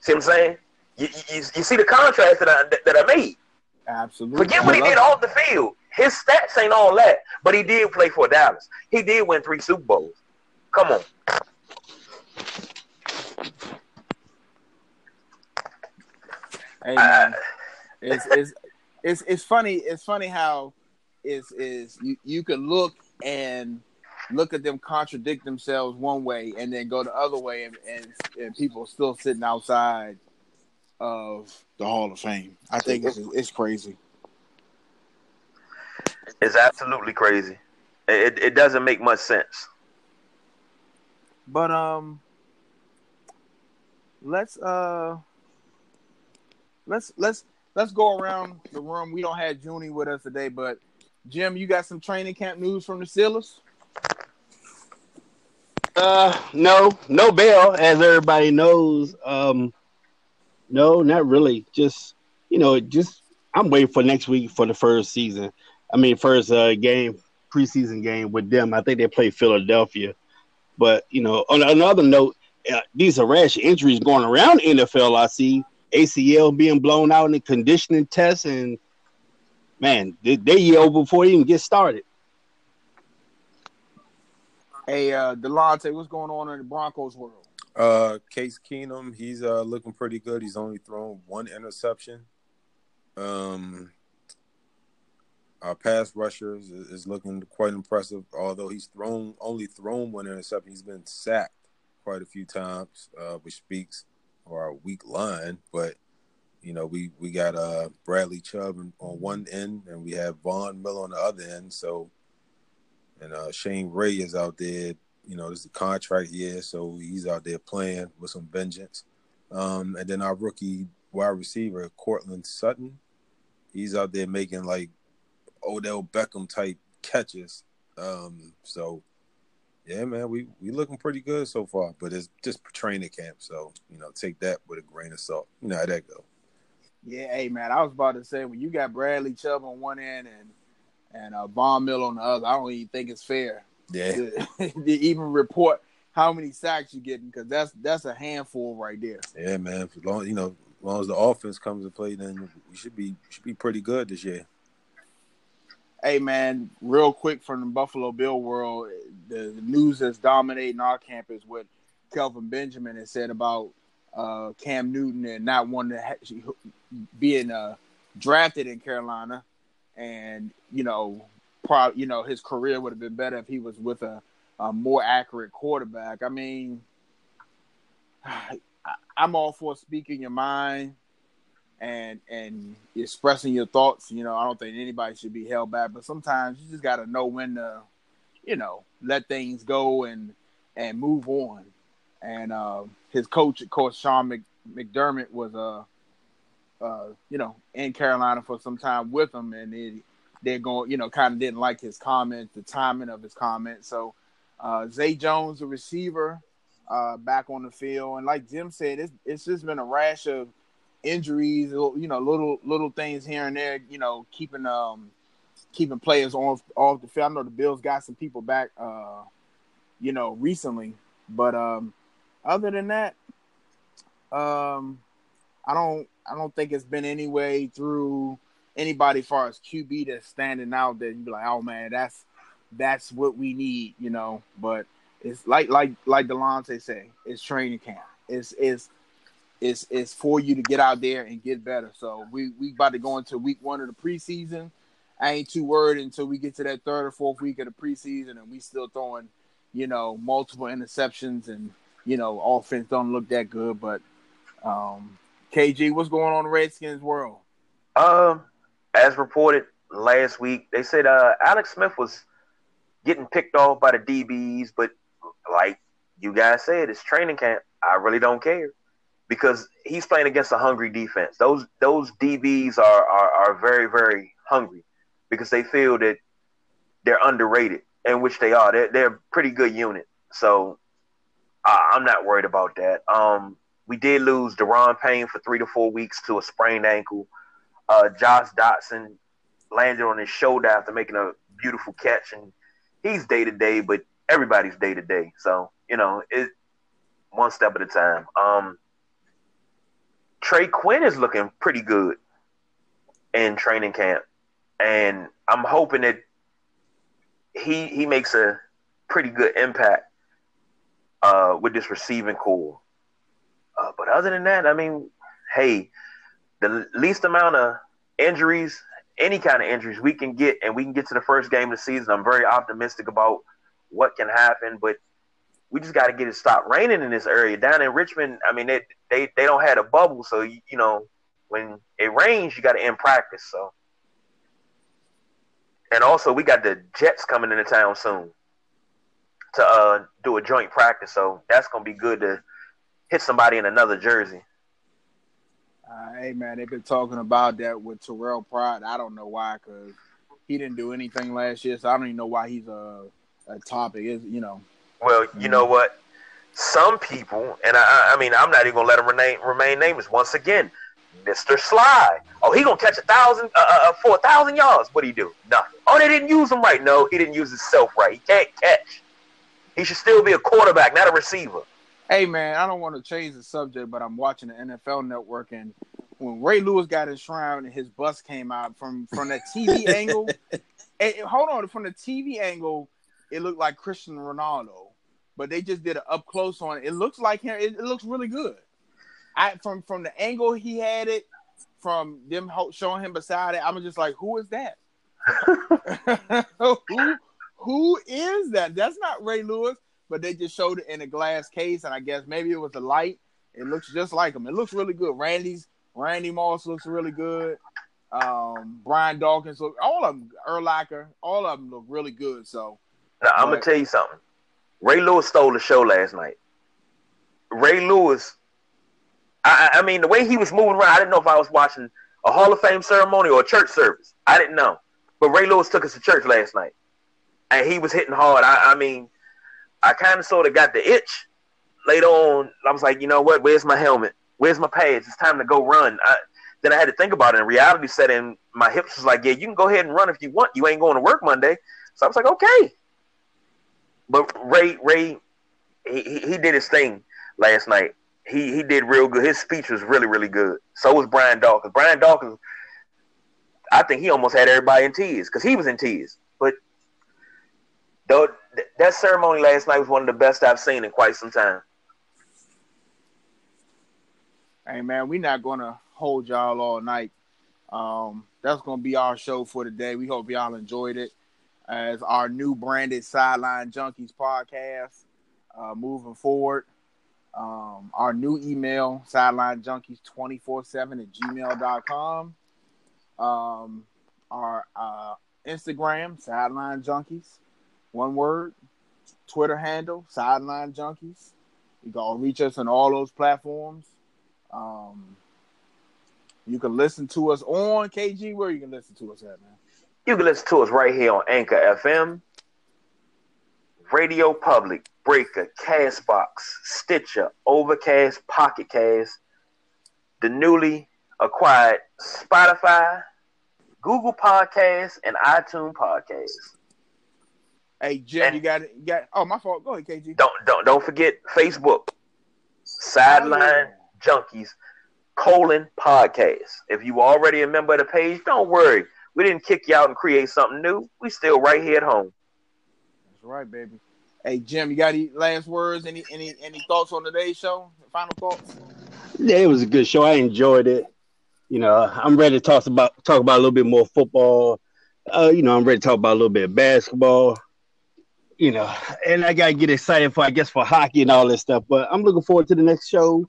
See what I'm saying? You, you, you see the contrast that I, that I made. Absolutely. Forget what he did off the field. His stats ain't all that, but he did play for Dallas. He did win three Super Bowls. Come on. Hey man, uh, it's, it's it's it's funny. It's funny how is is you you could look and look at them contradict themselves one way and then go the other way and, and, and people still sitting outside of the Hall of Fame. I think it's it's crazy. It's absolutely crazy. It it doesn't make much sense. But um, let's uh, let's let's let's go around the room. We don't have Junie with us today, but Jim, you got some training camp news from the Steelers? Uh, no, no Bell, as everybody knows. Um, no, not really. Just you know, just I'm waiting for next week for the first season. I mean, first uh, game, preseason game with them. I think they play Philadelphia. But you know, on another note, uh, these are rash injuries going around NFL. I see ACL being blown out in the conditioning tests, and man, they, they yell before they even get started. Hey, uh, Delonte, what's going on in the Broncos world? Uh, Case Keenum, he's uh looking pretty good. He's only thrown one interception. Um, our pass rushers is, looking quite impressive. Although he's thrown only thrown one interception, he's been sacked quite a few times, uh, which speaks for our weak line. But you know, we we got uh Bradley Chubb on one end, and we have Von Miller on the other end. So, and uh Shane Ray is out there. You know, this is a contract year, so he's out there playing with some vengeance. Um, and then our rookie wide receiver, Courtland Sutton, he's out there making like Odell Beckham type catches. Um, so yeah, man, we we looking pretty good so far, but it's just training camp, so you know, take that with a grain of salt. You know how that go. Yeah, hey man, I was about to say when you got Bradley Chubb on one end and and uh, Von Mill on the other, I don't even think it's fair. Yeah, to, to even report how many sacks you're getting because that's that's a handful right there. Yeah, man. As long you know, as long as the offense comes to play, then we should be should be pretty good this year. Hey man, real quick from the Buffalo Bill world, the, the news that's dominating our campus what Kelvin Benjamin has said about uh, Cam Newton and not wanting to ha- being uh, drafted in Carolina, and you know, pro- you know his career would have been better if he was with a, a more accurate quarterback. I mean, I, I'm all for speaking your mind and and expressing your thoughts. You know, I don't think anybody should be held back, but sometimes you just got to know when to, you know, let things go and and move on. And uh, his coach, of course, Sean Mc, McDermott, was uh, uh, you know, in Carolina for some time with him, and it, they're going, you know, kind of didn't like his comments, the timing of his comments. So, uh, Zay Jones, the receiver, uh, back on the field, and like Jim said, it's it's just been a rash of injuries, you know, little little things here and there, you know, keeping um keeping players off off the field. I know the Bills got some people back uh you know recently, but um other than that, um I don't I don't think it's been any way through anybody far as QB that's standing out that you be like, oh man, that's that's what we need, you know. But it's like like like Delonte say, it's training camp. It's it's it's it's for you to get out there and get better. So we we about to go into week one of the preseason. I ain't too worried until we get to that third or fourth week of the preseason and we still throwing, you know, multiple interceptions and you know offense don't look that good. But um, KG, what's going on in Redskins world? Um, as reported last week, they said uh, Alex Smith was getting picked off by the DBs, but like you guys said, it's training camp. I really don't care because he's playing against a hungry defense. Those those DBs are are, are very very hungry because they feel that they're underrated, and which they are. They're, they're a pretty good unit. So I'm not worried about that. Um, we did lose Da'Ron Payne for three to four weeks to a sprained ankle. Uh, Josh Doctson landed on his shoulder after making a beautiful catch, and he's day to day, but everybody's day to day. So you know, it one step at a time. Um, Trey Quinn is looking pretty good in training camp, and I'm hoping that he he makes a pretty good impact uh, with this receiving core. Uh, but other than that, I mean, hey, the least amount of injuries, any kind of injuries we can get, and we can get to the first game of the season. I'm very optimistic about what can happen, but we just got to get it stopped raining in this area. Down in Richmond, I mean, they they, they don't have a bubble, so you, you know when it rains, you got to end practice. So, and also we got the Jets coming into town soon to uh, do a joint practice, so that's gonna be good to hit somebody in another jersey. Uh, hey man, they've been talking about that with Terrelle Pryor. I don't know why, because he didn't do anything last year, so I don't even know why he's a, a topic. Is you know well, you know what? Some people, and I, I mean, I'm not even gonna let him remain remain nameless. Once again, Mr. Sly. Oh, he gonna catch a thousand uh, uh, uh for a thousand yards. What he do? Nothing. Oh, they didn't use him right. No, he didn't use himself right. He can't catch. He should still be a quarterback, not a receiver. Hey man, I don't want to change the subject, but I'm watching the NFL Network, and when Ray Lewis got enshrined and his bus came out from from that TV angle, and, hold on, from the TV angle, it looked like Cristiano Ronaldo but they just did an up close on it. It looks like him. It, it, looks really good. I from from the angle he had it, from them showing him beside it, I'm just like, who is that? who who is that? That's not Ray Lewis, but they just showed it in a glass case, and I guess maybe it was a light. It looks just like him. It looks really good. Randy's Randy Moss looks really good. Um, Brian Dawkins look all of them. Urlacher, all of them look really good. So now I'm gonna tell you something. Ray Lewis stole the show last night. Ray Lewis, I, I mean, the way he was moving around, I didn't know if I was watching a Hall of Fame ceremony or a church service. I didn't know. But Ray Lewis took us to church last night, and he was hitting hard. I, I mean, I kind of sort of got the itch. Later on, I was like, you know what? Where's my helmet? Where's my pads? It's time to go run. I, then I had to think about it, and reality set in. My hips was like, yeah, you can go ahead and run if you want. You ain't going to work Monday. So I was like, okay. But Ray, Ray, he, he did his thing last night. He he did real good. His speech was really really good. So was Brian Dawkins. Brian Dawkins, I think he almost had everybody in tears because he was in tears. But though that ceremony last night was one of the best I've seen in quite some time. Hey man, we're not gonna hold y'all all night. Um, that's gonna be our show for today. We hope y'all enjoyed it as our new branded Sideline Junkies podcast. Uh, moving forward, um, our new email, sideline junkies 24 7 at gmail.com. Um, our uh, Instagram, sideline junkies, one word. Twitter handle, sideline junkies. You can reach us on all those platforms. Um, you can listen to us on KG. Where you can listen to us at, man? You can listen to us right here on Anchor FM, Radio Public, Breaker, Castbox, Stitcher, Overcast, Pocket Cast, the newly acquired Spotify, Google Podcasts, and iTunes Podcasts. Hey Jim, and you got it. You got. Oh, my fault. Go ahead, KG. Don't don't don't forget Facebook, Sideline oh, yeah. Junkies colon podcast. If you already a member of the page, don't worry. We didn't kick you out and create something new. We still right here at home. That's right, baby. Hey Jim, you got any last words? Any any any thoughts on today's show? Final thoughts? Yeah, it was a good show. I enjoyed it. You know, I'm ready to talk about talk about a little bit more football. Uh, you know, I'm ready to talk about a little bit of basketball. You know, and I gotta get excited for I guess for hockey and all this stuff. But I'm looking forward to the next show.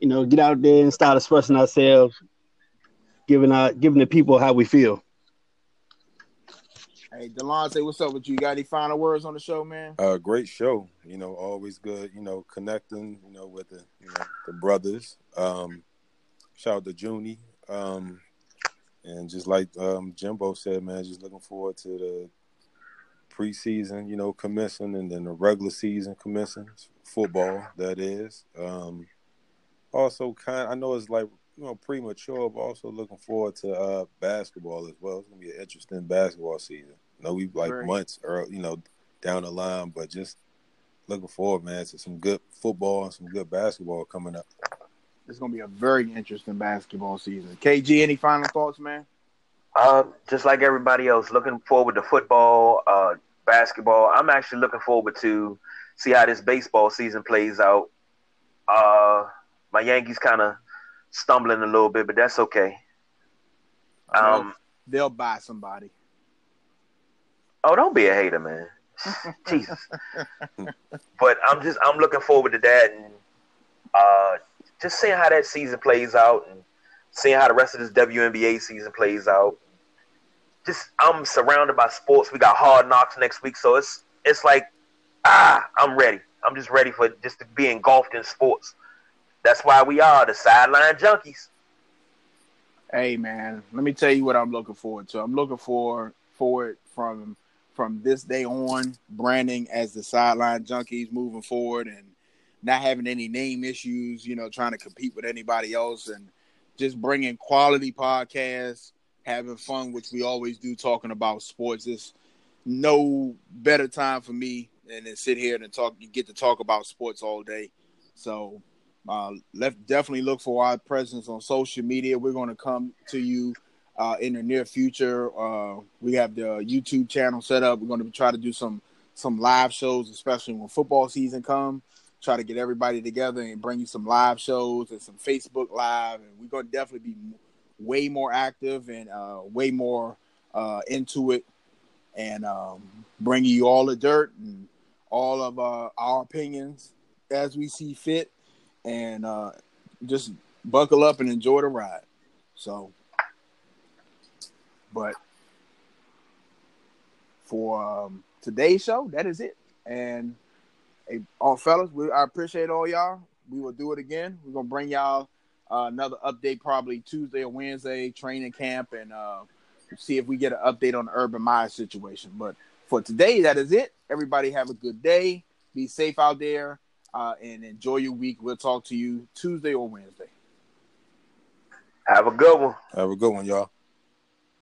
You know, get out there and start expressing ourselves, giving out giving the people how we feel. Hey, Delonte, what's up with you? Got any final words on the show, man? Uh, great show. You know, always good. You know, connecting. You know, with the you know the brothers. Um, shout out to Junie. Um, and just like um, Jimbo said, man, just looking forward to the preseason. You know, commencing and then the regular season commencing. Football, that is. Um, also, kind. I know it's like you know premature, but also looking forward to uh, basketball as well. It's gonna be an interesting basketball season. I know we like right. months or you know down the line, but just looking forward, man, to some good football and some good basketball coming up. It's gonna be a very interesting basketball season. KG, any final thoughts, man? Uh, just like everybody else, looking forward to football, uh, basketball. I'm actually looking forward to see how this baseball season plays out. Uh, my Yankees kind of stumbling a little bit, but that's okay. Um, they'll buy somebody. Oh, don't be a hater, man. Jesus. but I'm just I'm looking forward to that and uh, just seeing how that season plays out and seeing how the rest of this WNBA season plays out. Just I'm surrounded by sports. We got hard knocks next week, so it's it's like ah, I'm ready. I'm just ready for just to be engulfed in sports. That's why we are the sideline junkies. Hey man, let me tell you what I'm looking forward to. I'm looking for forward from from this day on, branding as the sideline junkies moving forward and not having any name issues, you know, trying to compete with anybody else and just bringing quality podcasts, having fun, which we always do, talking about sports. It's no better time for me than to sit here and talk. You get to talk about sports all day. So, uh, let definitely look for our presence on social media. We're going to come to you uh, in the near future. Uh, we have the YouTube channel set up. We're going to try to do some some live shows, especially when football season comes. Try to get everybody together and bring you some live shows and some Facebook live, and we're going to definitely be way more active and uh, way more uh, into it, and um, bringing you all the dirt and all of uh, our opinions as we see fit, and uh, just buckle up and enjoy the ride. So, but for um, today's show, that is it. And hey, all fellas, we I appreciate all y'all. We will do it again. We're gonna bring y'all uh, another update probably Tuesday or Wednesday, training camp, and uh, see if we get an update on the Urban Meyer situation. But for today, that is it. Everybody have a good day. Be safe out there uh, and enjoy your week. We'll talk to you Tuesday or Wednesday. Have a good one. Have a good one, y'all.